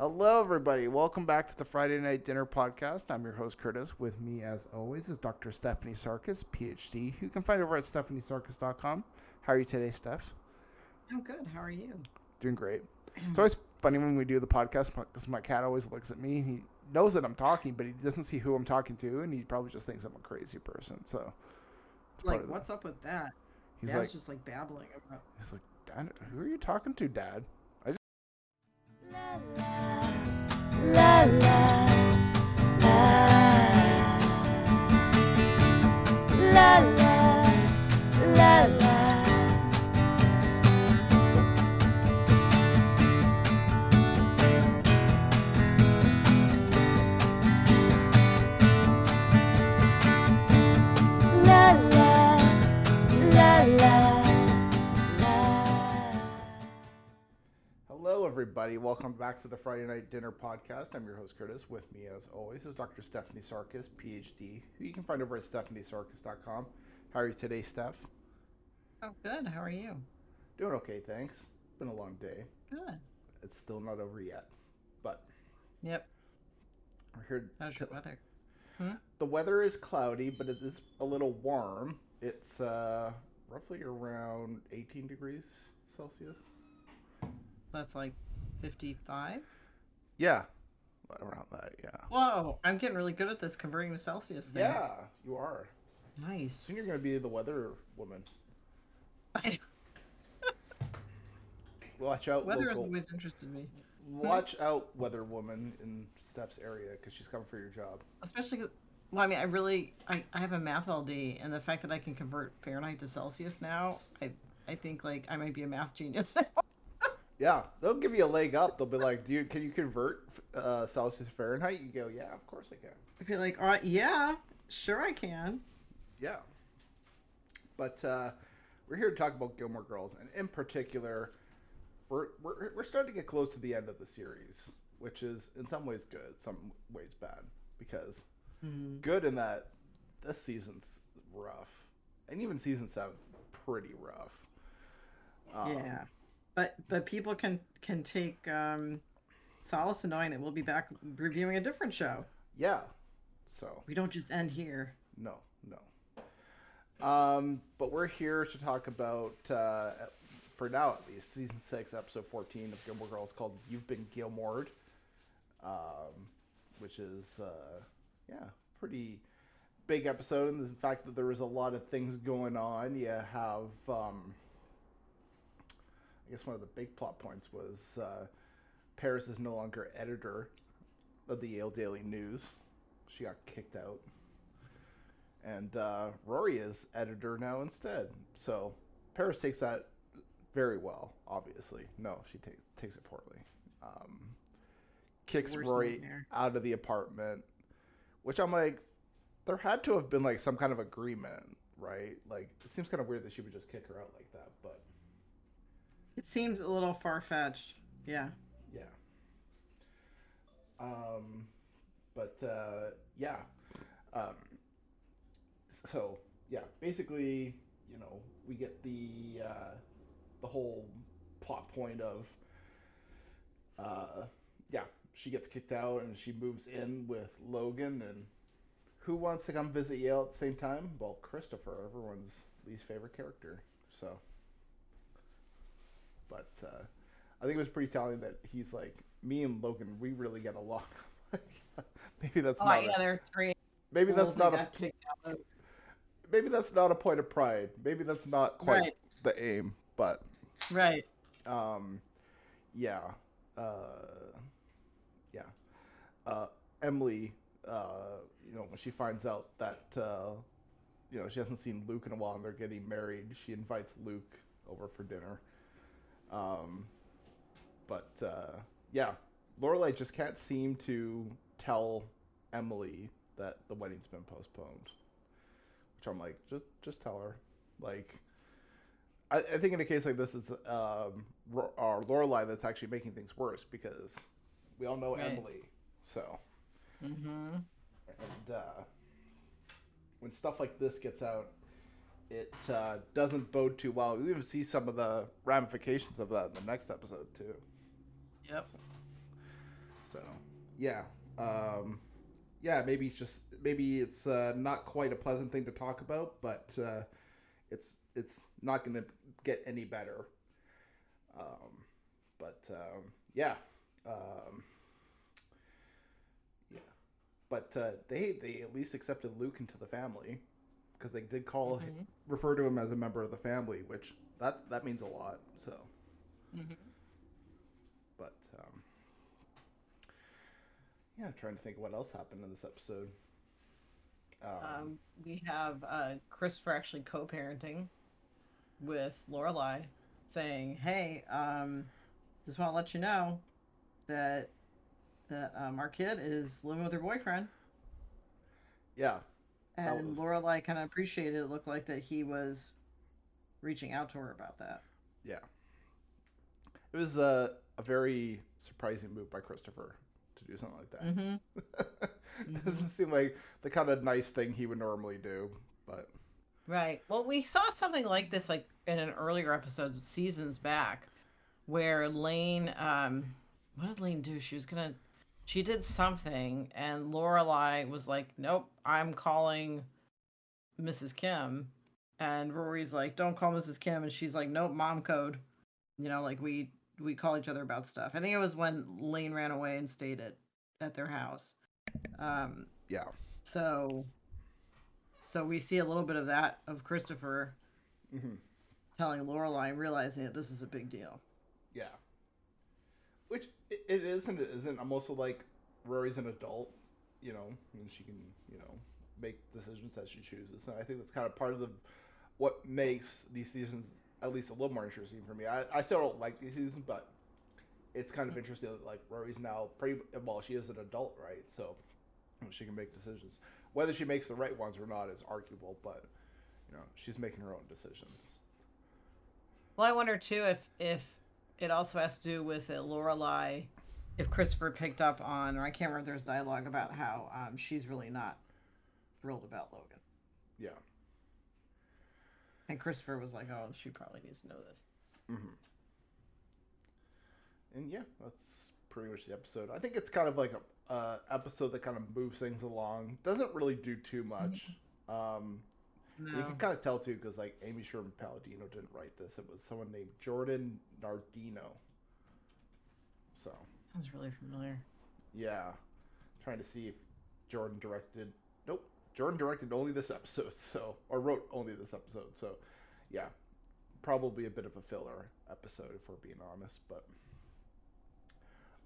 Hello, everybody. Welcome back to the Friday Night Dinner Podcast. I'm your host, Kurtis. With me, as always, is Dr. Stephanie Sarkis, PhD, who you can find over at stephaniesarkis.com. How are you today, Steph? I'm good. How are you? Doing great. It's always funny when we do the podcast because my cat always looks at me. He knows that I'm talking, but he doesn't see who I'm talking to, and he probably just thinks I'm a crazy person. So, Like, what's up with that? He's Dad's like, just like babbling about. he's like, Dad, who are you talking to, Dad? Everybody. Welcome back to the Friday Night Dinner Podcast. I'm your host, Kurtis. With me, as always, is Dr. Stephanie Sarkis, PhD, who you can find over at stephaniesarkis.com. How are you today, Steph? Oh, good. How are you? Doing okay, thanks. Been a long day. Good. It's still not over yet, but Yep. we're here. How's your weather? The weather is cloudy, but it is a little warm. It's uh, roughly around 18 degrees Celsius. That's like 55. Yeah, around that. Yeah. Whoa! I'm getting really good at this converting to Celsius. Thing. Yeah, you are. Nice. Soon you're gonna be the weather woman. Watch out, weather has always interested me, hmm? Watch out, weather woman in Steph's area because she's coming for your job. especially because. Well, I mean, I really, I, I have a math LD, and the fact that I can convert Fahrenheit to Celsius now, I, I think like I might be a math genius now. Yeah, they'll give you a leg up. They'll be like, "Dude, can you convert uh, Celsius to Fahrenheit?" You go, "Yeah, of course I can." I feel like, uh, yeah, sure I can. Yeah. But uh, we're here to talk about Gilmore Girls, and in particular, we're, we're we're starting to get close to the end of the series, which is in some ways good, some ways bad, because good in that this season's rough, and even season seven's pretty rough. Um, yeah, but but people can can take um, solace in knowing that we'll be back reviewing a different show. Yeah. So We don't just end here. No, no. Um, but we're here to talk about, uh, for now at least, season six, episode fourteen of Gilmore Girls, called "You've Been Gilmored," um, which is, uh, yeah, pretty big episode. And the fact that there was a lot of things going on. You have, um, I guess, one of the big plot points was uh, Paris is no longer editor of the Yale Daily News. She got kicked out and uh, Rory is editor now instead. So Paris takes that very well. Obviously, no, she takes takes it poorly. Um, kicks Worst Rory nightmare. out of the apartment, which I'm like, there had to have been like some kind of agreement, right? Like it seems kind of weird that she would just kick her out like It seems a little far fetched. Yeah. yeah. Um, but uh, yeah. Um, so yeah, basically, you know, we get the uh, the whole plot point of uh, yeah, she gets kicked out and she moves in with Logan and who wants to come visit Yale at the same time? Well, Christopher, everyone's least favorite character. So, but uh, I think it was pretty telling that he's like me and Logan. We really get along. maybe that's Oh not. yeah, a, they're three. maybe that's not a. got kicked out. Maybe that's not a point of pride. Maybe that's not quite Right. the aim. But Right. um, yeah, uh, yeah. Uh, Emily, uh, you know, when she finds out that uh, you know she hasn't seen Luke in a while and they're getting married, she invites Luke over for dinner. Um, but uh, yeah, Lorelai just can't seem to tell Emily that the wedding's been postponed. Which I'm like, just just tell her, like. I, I think in a case like this, it's um, our Lorelai that's actually making things worse because we all know Right. Emily. So, Mm-hmm. and uh, when stuff like this gets out, it uh, doesn't bode too well. We even see some of the ramifications of that in the next episode too. Yep. So yeah, um, yeah, maybe it's just maybe it's uh, not quite a pleasant thing to talk about, but uh, it's it's not going to get any better. Um, but um, yeah, um, yeah, but uh, they they at least accepted Luke into the family because they did call Mhm. refer to him as a member of the family, which that that means a lot. So, Mhm. but um, yeah, I'm trying to think what else happened in this episode. Um, Um, we have uh, Christopher actually co-parenting with Lorelai, saying, "Hey, um, just want to let you know that that um, our kid is living with her boyfriend." yeah, And was- Lorelai kind of appreciated it. Looked like that he was reaching out to her about that. yeah. It was a a very surprising move by Christopher to do something like that. Mm-hmm. it doesn't seem like the kind of nice thing he would normally do, but Right. Well, we saw something like this like in an earlier episode seasons back where Lane um what did Lane do? She was to she did something and Lorelai was like, "Nope, I'm calling Mrs. Kim." And Rory's like, "Don't call Mrs. Kim." And she's like, "Nope, mom code." You know, like we we call each other about stuff. I think it was when Lane ran away and stayed at at their house. Um yeah, so so we see a little bit of that of Christopher hmm telling Lorelai realizing that this is a big deal. yeah. It, it is and it isn't. I'm also like Rory's an adult, you know, and she can you know make decisions that she chooses. And I think that's kind of part of the what makes these seasons at least a little more interesting for me. I, I still don't like these seasons, but it's kind of mm-hmm. interesting that like Rory's now pretty well. She is an adult, right? So she can make decisions. Whether she makes the right ones or not is arguable, but you know she's making her own decisions. Well, I wonder too if if it also has to do with it, Lorelai, if Christopher picked up on, or I can't remember. There's dialogue about how um, she's really not thrilled about Logan, Yeah. and Christopher was like, "Oh, she probably needs to know this." Mm-hmm. And yeah, that's pretty much the episode. I think it's kind of like a uh, episode that kind of moves things along. Doesn't really do too much. Um, You can kind of tell too because like Amy Sherman Palladino didn't write this. It was someone named Jordan Nardino. So Sounds really familiar. yeah, trying to see if Jordan directed. Nope, Jordan directed only this episode. So or wrote only this episode. So yeah, probably a bit of a filler episode if we're being honest. But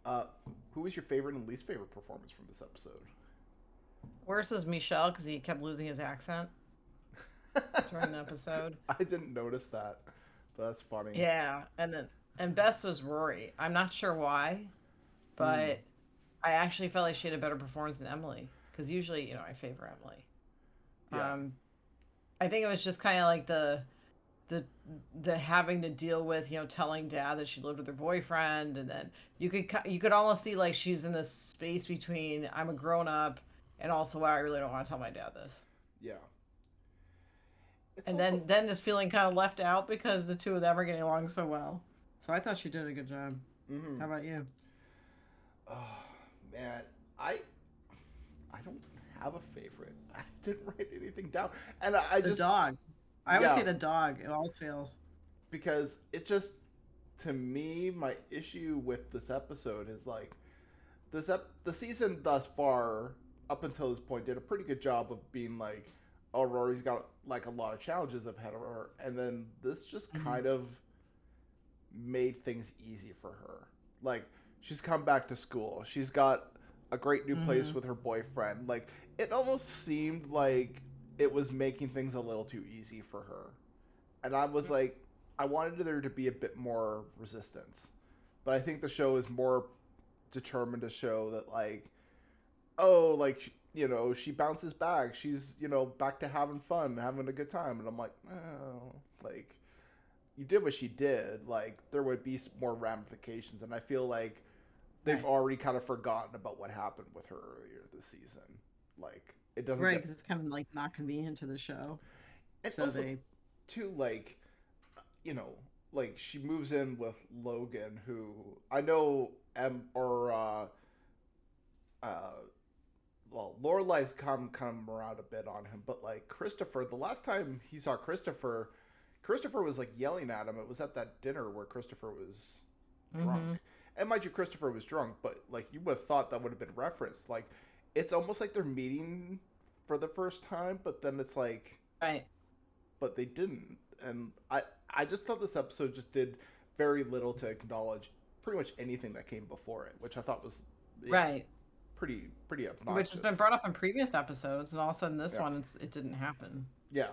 uh, who was your favorite and least favorite performance from this episode? Worst was Michel because he kept losing his accent during the episode. I didn't notice that. But that's funny. Yeah, and then and best was Rory. I'm not sure why, but I actually felt like she had a better performance than Emily because usually, you know, I favor Emily. Yeah. Um, I think it was just kind of like the the the having to deal with you know telling dad that she lived with her boyfriend and then you could you could almost see like she's in this space between I'm a grown up and also wow, I really don't want to tell my dad this Yeah. It's and also- then then just feeling kind of left out because the two of them are getting along so well. So I thought she did a good job. Mhm. How about you? Oh man, I I don't have a favorite. I didn't write anything down, and I, I The just dog. I always Yeah. say the dog. It always fails. because it just to me my issue with this episode is like this ep- the season thus far up until this point did a pretty good job of being like oh Rory's got like a lot of challenges ahead of her and then this just Mhm. kind of made things easy for her. Like she's come back to school. She's got a great new place Mhm. with her boyfriend. Like it almost seemed like it was making things a little too easy for her. And I was like, I wanted there to be a bit more resistance, but I think the show is more determined to show that like, oh, like you know, she bounces back. She's you know back to having fun, having a good time, and I'm like, oh, like you did what she did. Like there would be more ramifications, and I feel like they've Right. already kind of forgotten about what happened with her earlier this season. Like it doesn't Right, get because it's kind of like not convenient to the show. and So also- they. too like you know like she moves in with logan who i know em or uh, uh Lorelai's come come around a bit on him, but like Christopher, the last time he saw Christopher, Christopher was like yelling at him. It was at that dinner where Christopher was drunk. Mhm. And mind you, Christopher was drunk, but like you would have thought that would have been referenced. Like it's almost like they're meeting for the first time, but then it's like Right. but they didn't. And I I just thought this episode just did very little to acknowledge pretty much anything that came before it, which I thought was yeah, Right. Pretty pretty obnoxious. Which has been brought up in previous episodes, and all of a sudden this Yeah. one, it's, it didn't happen. Yeah.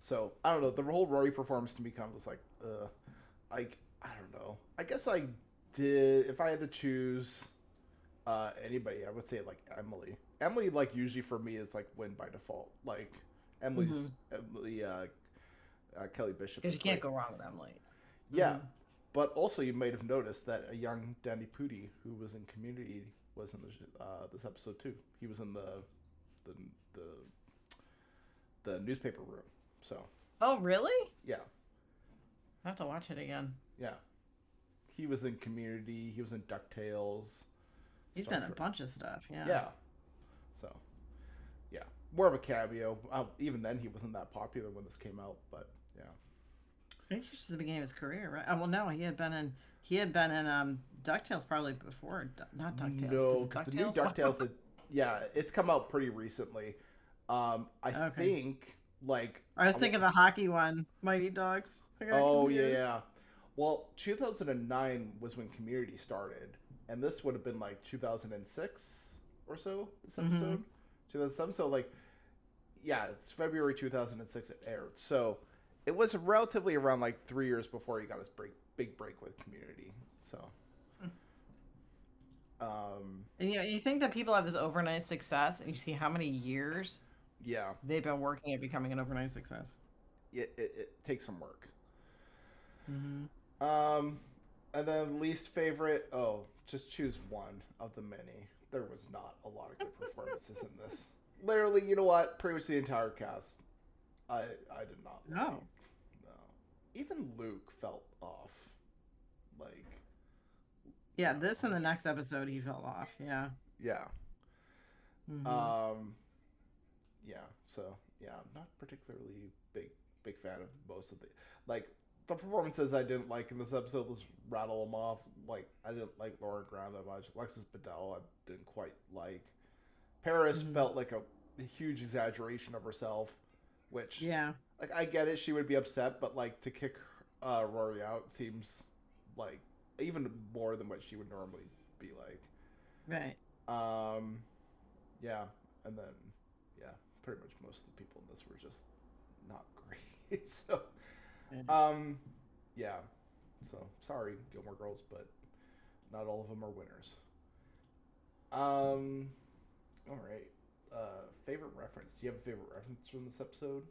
So I don't know. The whole Rory performance to me kind of was like, uh, like I don't know. I guess I did. If I had to choose uh, anybody, I would say like Emily. Emily, like usually for me, is like win by default. Like Emily's Emily uh, uh, Kelly Bishop. Because you can't great. go wrong with Emily. Yeah, Mhm. But also you might have noticed that a young Danny Pudi who was in Community was in this, uh, this episode too. He was in the the the the newspaper room. So Oh, really? yeah, I have to watch it again. yeah, he was in Community. He was in Ducktales. He's Star been in a bunch of stuff. Yeah. Yeah. So yeah, more of a cameo. Uh, even then, he wasn't that popular when this came out. But yeah, think this was the beginning of his career, right? Oh, well, no, he had been in he had been in um Ducktales probably before, Du- not Ducktales. no, because the new DuckTales? Yeah, it's come out pretty recently. Um, I Okay. think like I was I'm- thinking the hockey one, Mighty Ducks. I Oh yeah, yeah. Well, 2009 was when Community started, and this would have been like 2006 or so. This Mhm. episode, 2007. So like, yeah, it's February 2006 it aired. So it was relatively around like three years before he got his break, big break with Community. So, um, And you know, you think that people have this overnight success, and you see how many years yeah, they've been working at becoming an overnight success. it, it, it takes some work. Mm-hmm. Um, and then least favorite. Oh, just choose one of the many. There was not a lot of good performances in this. Literally, you know what? Pretty much the entire cast. I I did not. No. like. no. Even Luke felt off. Like Yeah, this and the next episode he fell off. Yeah. yeah. Mhm. Um. Yeah. So yeah, I'm not particularly big big fan of most of the like the performances I didn't like in this episode. Let's rattle them off. Like I didn't like Lauren Graham that much. Alexis Bledel I didn't quite like. Paris Mhm. felt like a huge exaggeration of herself, which yeah. like I get it. She would be upset, but like to kick uh, Rory out seems like even more than what she would normally be like. Right. Um, yeah, and then yeah, pretty much most of the people in this were just not great. so, um, yeah, so sorry, Gilmore Girls, but not all of them are winners. Um, all right. Uh, favorite reference? Do you have a favorite reference from this episode?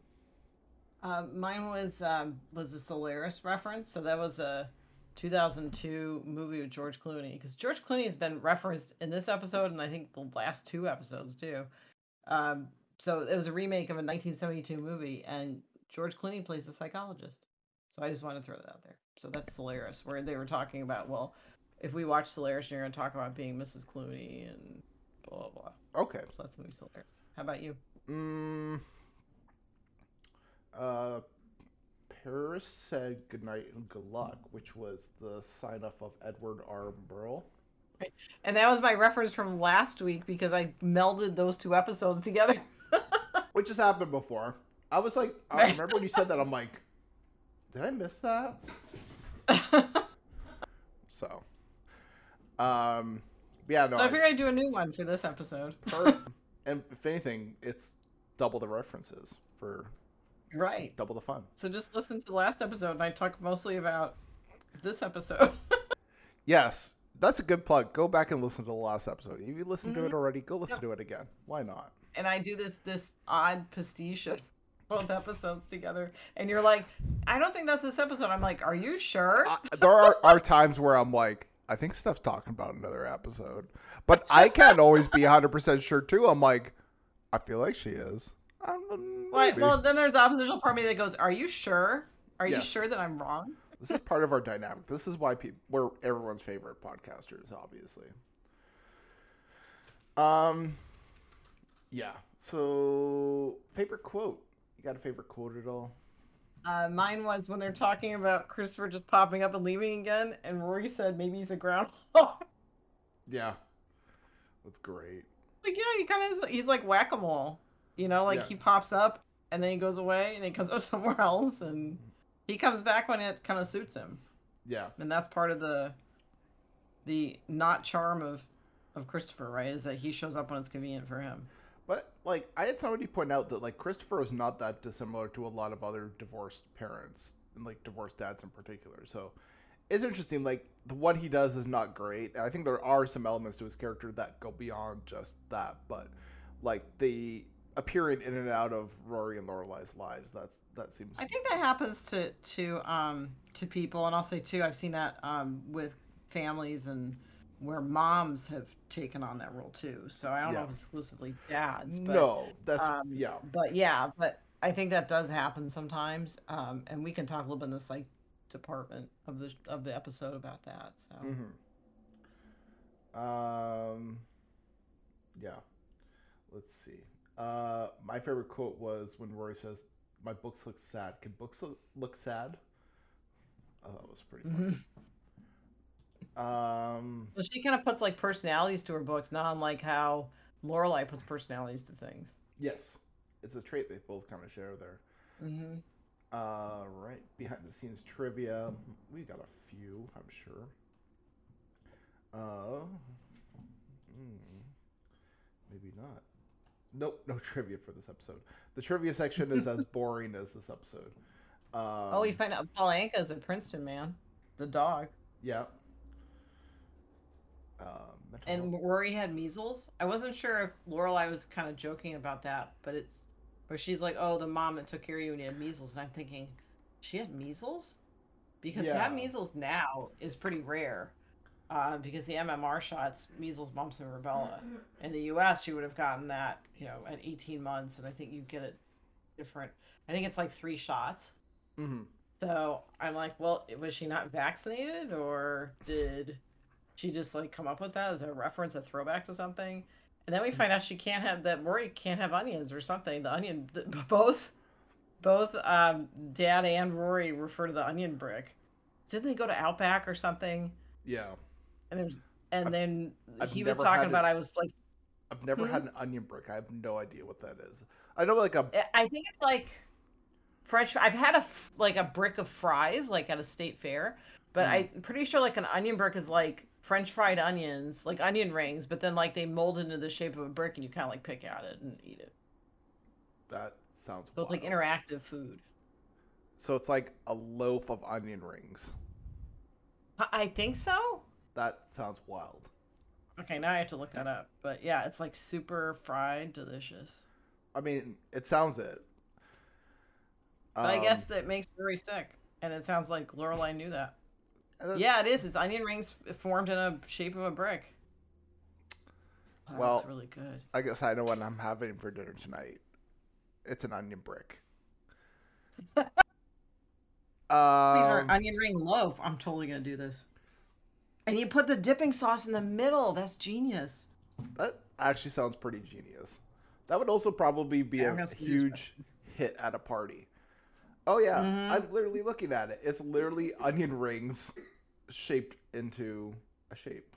Uh, mine was um, was a Solaris reference. So that was a 2002 movie with George Clooney because George Clooney has been referenced in this episode and I think the last two episodes too. Um, so it was a remake of a 1972 movie and George Clooney plays a psychologist. So I just want to throw that out there. So that's Solaris, where they were talking about well, if we watch Solaris, you're going to talk about being Mrs. Clooney and blah blah blah. Okay. So that's the movie Solaris. How about you? Mm, uh, Paris said goodnight and good luck, which was the sign off of Edward R. Murrow. And that was my reference from last week because I melded those two episodes together. Which has happened before. I was like, I remember when you said that, I'm like, did I miss that? So, um, yeah, no. so I I- figured I'd do a new one for this episode. per- and if anything, it's double the references for right. double the fun. So just listen to the last episode and I talk mostly about this episode. Yes, that's a good plug. Go back and listen to the last episode. If you listened to Mhm. it already, go listen Yep. to it again. Why not? and I do this this odd pastiche of both episodes together. And you're like, I don't think that's this episode. I'm like, are you sure? I, there are, are times where I'm like, I think Steph's talking about another episode, but I can't always be 100% sure too. I'm like, I feel like she is. Right. Well, then there's the oppositional part of me that goes, Are you sure? Are you sure that I'm wrong? this is part of our dynamic. This is why people, we're everyone's favorite podcasters, obviously. Um, yeah. So, favorite quote? You got a favorite quote at all? Uh, mine was when they're talking about Christopher just popping up and leaving again, and Rory said maybe he's a groundhog. Yeah, that's great. like yeah, he kind of he's like whack a mole, you know, like Yeah. he pops up and then he goes away and then he comes up somewhere else and he comes back when it kind of suits him, Yeah, and that's part of the the not charm of of Christopher, right? Is that he shows up when it's convenient for him. But like I had somebody point out that like Christopher is not that dissimilar to a lot of other divorced parents and like divorced dads in particular. So it's interesting. Like the, what he does is not great. And I think there are some elements to his character that go beyond just that, but like the appearing in and out of Rory and Lorelai's lives. That's that seems. I think that happens to to um to people, and I'll say too, I've seen that um with families and where moms have taken on that role too. So I don't know if exclusively dads. But, no, that's um, yeah. But yeah, but I think that does happen sometimes. Um, and we can talk a little bit in the psych department of the of the episode about that. So Mm-hmm. Um, yeah. Let's see. Uh, my favorite quote was when Rory says, "My books look sad. Can books look, look sad?" Oh, that was pretty funny. Um, well, she kind of puts like personalities to her books, not unlike how Lorelai puts personalities to things. yes, it's a trait they both kind of share there. Mm-hmm. Uh, right behind the scenes trivia. We got a few, I'm sure. Uh, hmm, maybe not. Nope, no trivia for this episode. The trivia section is as boring as this episode. Um, oh, we find out Paul Anka's a Princeton man, the dog. yeah. Mental And health- Rory had measles. I wasn't sure if Lorelai was kind of joking about that, but it's where she's like, "Oh, the mom that took care of you when you had measles," and I'm thinking, she had measles, because to have measles now is pretty rare, uh, because the MMR shots, measles, mumps, and rubella. In the U.S., you would have gotten that, you know, at 18 months, and I think you get it different. I think it's like three shots. Mhm. So I'm like, well, was she not vaccinated, or did she just like come up with that as a reference, a throwback to something? And then we find out she can't have that. Rory can't have onions or something. The onion, both, both um, Dad and Rory refer to the onion brick. Didn't they go to Outback or something? Yeah, And there's, and I've- then I've he was talking about. it. I was like, I've never Hmm? had an onion brick. I have no idea what that is. I know like a I think it's like French. I've had a like a brick of fries like at a state fair, but Mm. I'm pretty sure like an onion brick is like French fried onions, like onion rings, but then like they mold into the shape of a brick and you kind of like pick at it and eat it. that sounds. So it's like interactive food. So it's like a loaf of onion rings. I, I think so. That sounds wild. Okay, now I have to look that up. But yeah, it's like super fried, delicious. I mean, it sounds it. But I Um, guess that makes Rory sick, and it sounds like Lorelai knew that. Yeah, it is. It's onion rings formed in a shape of a brick. That Well, looks really good. I guess I know what I'm having for dinner tonight. It's an onion brick. Um, onion ring loaf. I'm totally gonna do this. And you put the dipping sauce in the middle. That's genius. that actually sounds pretty genius. That would also probably be Yeah, a gonna see this huge hit at a party. Oh yeah, Mhm. I'm literally looking at it. It's literally onion rings shaped into a shape.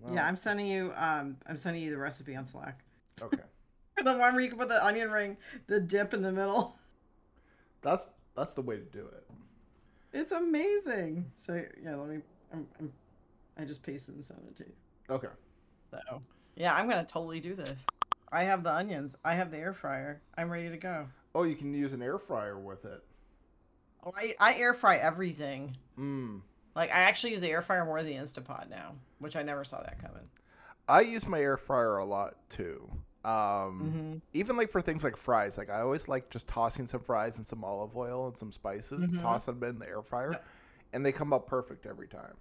Wow. Yeah, I'm sending you. Um, I'm sending you the recipe on Slack. Okay. The one where you can put the onion ring, the dip in the middle. That's that's the way to do it. It's amazing. So yeah, let me. I'm, I'm I just pasted and sent it to you. Okay. So yeah, I'm gonna totally do this. I have the onions. I have the air fryer. I'm ready to go. Oh, you can use an air fryer with it. Oh, I, I air fry everything. Mm. Like I actually use the air fryer more than the Instapot now, which I never saw that coming. I use my air fryer a lot too. Um, Mm-hmm. even like for things like fries, like I always like just tossing some fries and some olive oil and some spices, Mhm. toss them in the air fryer, Yep. and they come out perfect every time.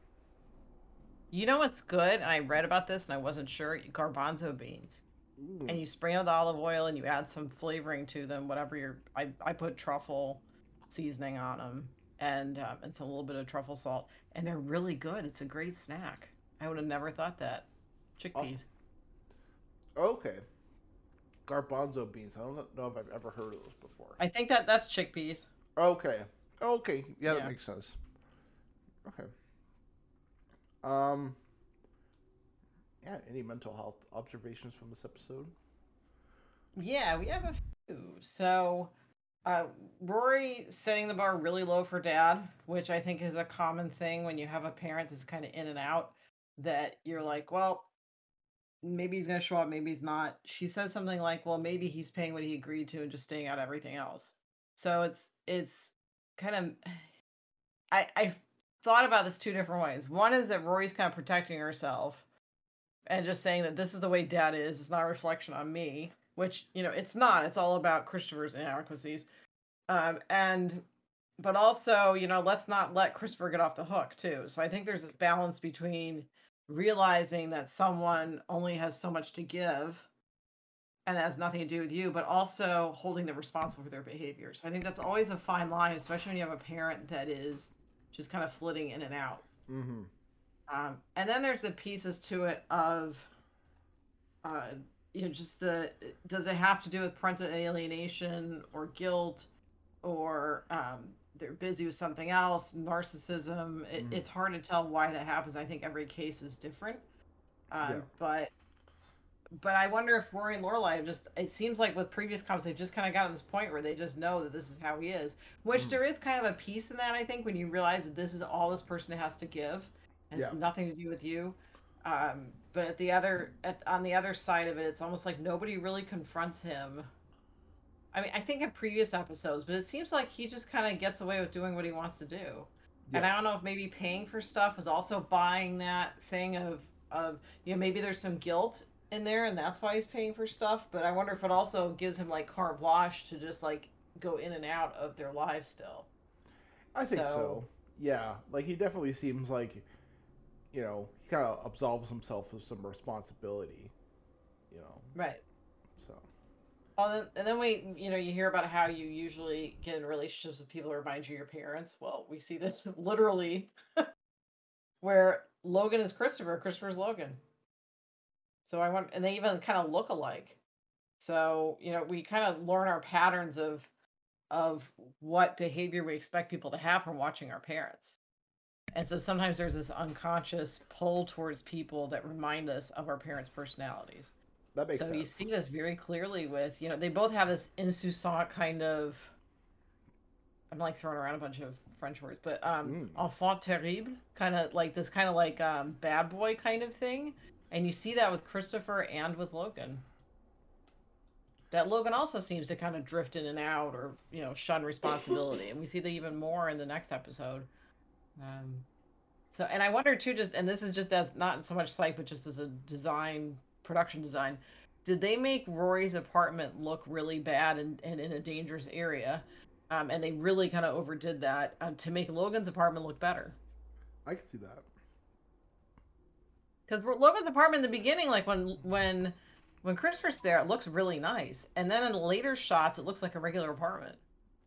You know what's good? I read about this and I wasn't sure. Garbanzo beans, Ooh. and you spray them with olive oil and you add some flavoring to them. Whatever your, I I put truffle seasoning on them and um, and some a little bit of truffle salt, and they're really good. It's a great snack. I would have never thought that. Chickpeas. Awesome. Okay. Garbanzo beans. I don't know if I've ever heard of those before. I think that that's chickpeas. Okay. Okay. Yeah, that makes sense. Okay. Um. Yeah. Any mental health observations from this episode? Yeah, we have a few. So, uh, Rory setting the bar really low for dad, which I think is a common thing when you have a parent that's kind of in and out. That you're like, well, maybe he's gonna show up, maybe he's not. She says something like, well, maybe he's paying what he agreed to and just staying out everything else. So it's it's kind of I I thought about this two different ways. One is that Rory's kind of protecting herself and just saying that this is the way dad is. It's not a reflection on me, which you know it's not. It's all about Christopher's inadequacies, um, and but also you know let's not let Christopher get off the hook too. So I think there's this balance between realizing that someone only has so much to give and that has nothing to do with you, but also holding them responsible for their behavior. So I think that's always a fine line, especially when you have a parent that is just kind of flitting in and out. Mm-hmm. Um, and then there's the pieces to it of, uh, you know, just the does it have to do with parental alienation or guilt, or um, they're busy with something else, narcissism. It, Mhm. It's hard to tell why that happens. I think every case is different. Um, Yeah. But but I wonder if Rory and Lorelai have just it seems like with previous couples they've just kind of gotten to this point where they just know that this is how he is. Which Mm. there is kind of a piece in that I think when you realize that this is all this person has to give and it's Yeah. nothing to do with you. Um, but at the other at on the other side of it, it's almost like nobody really confronts him. I mean, I think in previous episodes, but it seems like he just kind of gets away with doing what he wants to do. And I don't know if maybe paying for stuff is also buying that thing of of you know maybe there's some guilt in there and that's why he's paying for stuff. But I wonder if it also gives him like carte blanche to just like go in and out of their lives still. I think so. So- Yeah, like he definitely seems like, you know, he kind of absolves himself of some responsibility. You know, Right. so Oh, then, and then we, you know, you hear about how you usually get in relationships with people that remind you of your parents. Well, we see this literally, where Logan is Christopher, Christopher's Logan. So I want, and they even kind of look alike. So you know, we kind of learn our patterns of of what behavior we expect people to have from watching our parents. And so sometimes there's this unconscious pull towards people that remind us of our parents' personalities that makes sense. so sense. you see this very clearly with you know they both have this insouciant kind of i'm like throwing around a bunch of french words but um Mm. enfant terrible kind of like this kind of like um bad boy kind of thing and you see that with christopher and with logan that logan also seems to kind of drift in and out or you know shun responsibility and we see that even more in the next episode um so and i wonder too just and this is just as not so much psych but just as a design production design did they make rory's apartment look really bad and, and in a dangerous area? Um, and they really kind of overdid that um, to make logan's apartment look better. I can see that. because logan's apartment in the beginning like when when when christopher's there it looks really nice. And then in the later shots it looks like a regular apartment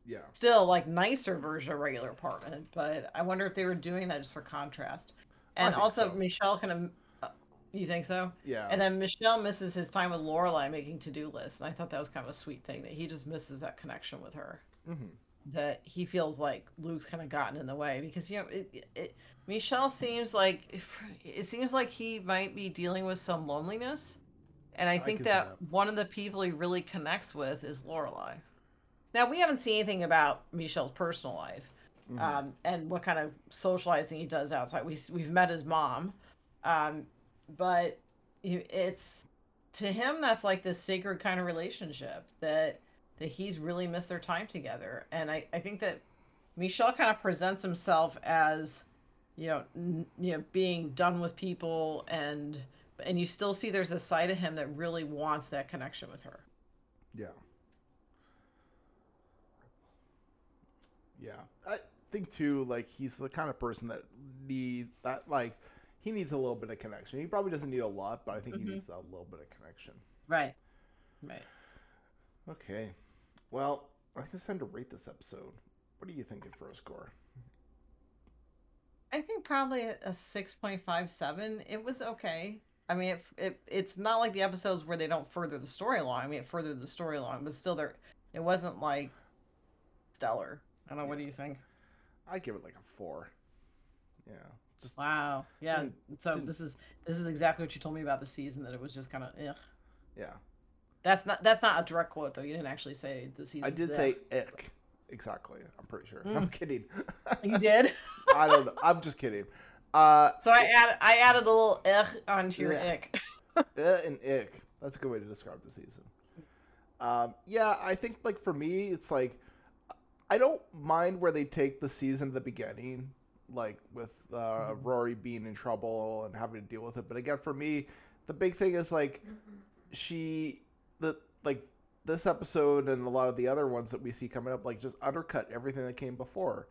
Yeah, still like nicer version of regular apartment but i wonder if they were doing that just for contrast and also so. michel kind of uh, you think so yeah. And then Michel misses his time with Lorelai making to-do lists, and I thought that was kind of a sweet thing that he just misses that connection with her. hmm That he feels like Luke's kind of gotten in the way because you know it, it, Michel seems like if, it seems like he might be dealing with some loneliness, and I think see that, that. one of the people he really connects with is Lorelai. Now we haven't seen anything about Michel's personal life, Mhm. um, and what kind of socializing he does outside. We we've met his mom, um, but it's to him that's like this sacred kind of relationship that that he's really missed their time together, and I I think that Michel kind of presents himself as you know n- you know being done with people and and you still see there's a side of him that really wants that connection with her. Yeah. Yeah. I think too, like he's the kind of person that need that like he needs a little bit of connection. He probably doesn't need a lot, but I think Mhm. he needs a little bit of connection. Right. Right. Okay. Well, I think it's time to rate this episode. What are you thinking for a score? I think probably a a 6.57. It was okay. I mean, it, it it's not like the episodes where they don't further the story along. I mean, it furthered the story along, but still, there it wasn't like stellar. I don't know. What do you think? I give it like a four. Yeah, just Wow. Yeah. Didn't- so didn't- this is this is exactly what you told me about the season. That it was just kind of. Ugh. yeah. That's not that's not a direct quote though. You didn't actually say the season. I did say ick. Exactly. I'm pretty sure. I'm kidding. you did. I don't know. I'm just kidding. Uh, So I added I added a little ugh onto your Yeah. ick. eh and ick. That's a good way to describe the season. Um, yeah, I think like for me, it's like I don't mind where they take the season at the beginning, like with uh, Rory being in trouble and having to deal with it. But again, for me, the big thing is like she the like this episode and a lot of the other ones that we see coming up like just undercut everything that came before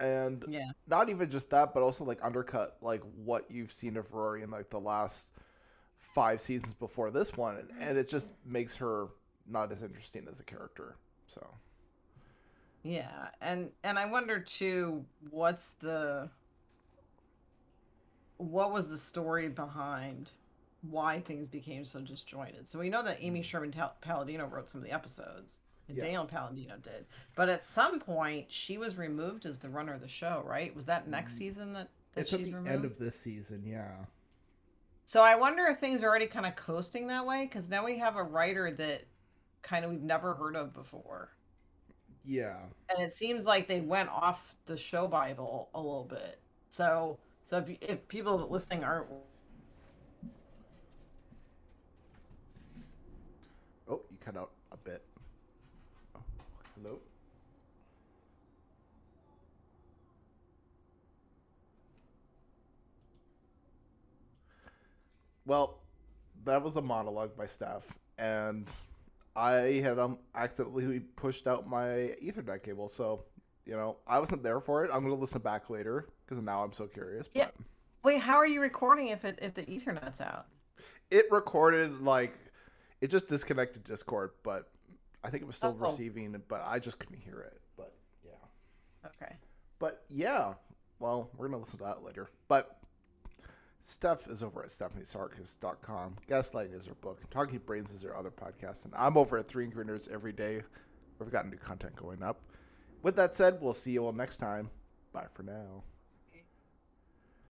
and Yeah. not even just that but also like undercut like what you've seen of rory in like the last five seasons before this one and, and it just makes her not as interesting as a character so Yeah, and and I wonder too, what's the what was the story behind why things became so disjointed? So we know that Amy mm-hmm. Sherman Tal- Palladino wrote some of the episodes, and Yeah. Daniel Palladino did, but at some point she was removed as the runner of the show, right? Was that next mm-hmm. season that that it's at she's the removed? end of this season yeah So I wonder if things are already kind of coasting that way because now we have a writer that kind of we've never heard of before. Yeah. And it seems like they went off the show bible a little bit. So so if, if people listening aren't oh you cut out a bit. Oh, hello? Well, that was a monologue by Steph, and I had um, accidentally pushed out my Ethernet cable. So, you know, I wasn't there for it. I'm going to listen back later because now I'm so curious. But Yeah. wait how are you recording if it if the ethernet's out it recorded like it just disconnected Discord, but I think it was still Oh. receiving, but I just couldn't hear it. But yeah. okay But yeah, well, we're gonna listen to that later. But Steph is over at stephaniesarkis.com. Gaslighting is her book. Talking Brains is her other podcast. And I'm over at Three Angry Nerds every day. We've got new content going up. With that said, we'll see you all next time. Bye for now.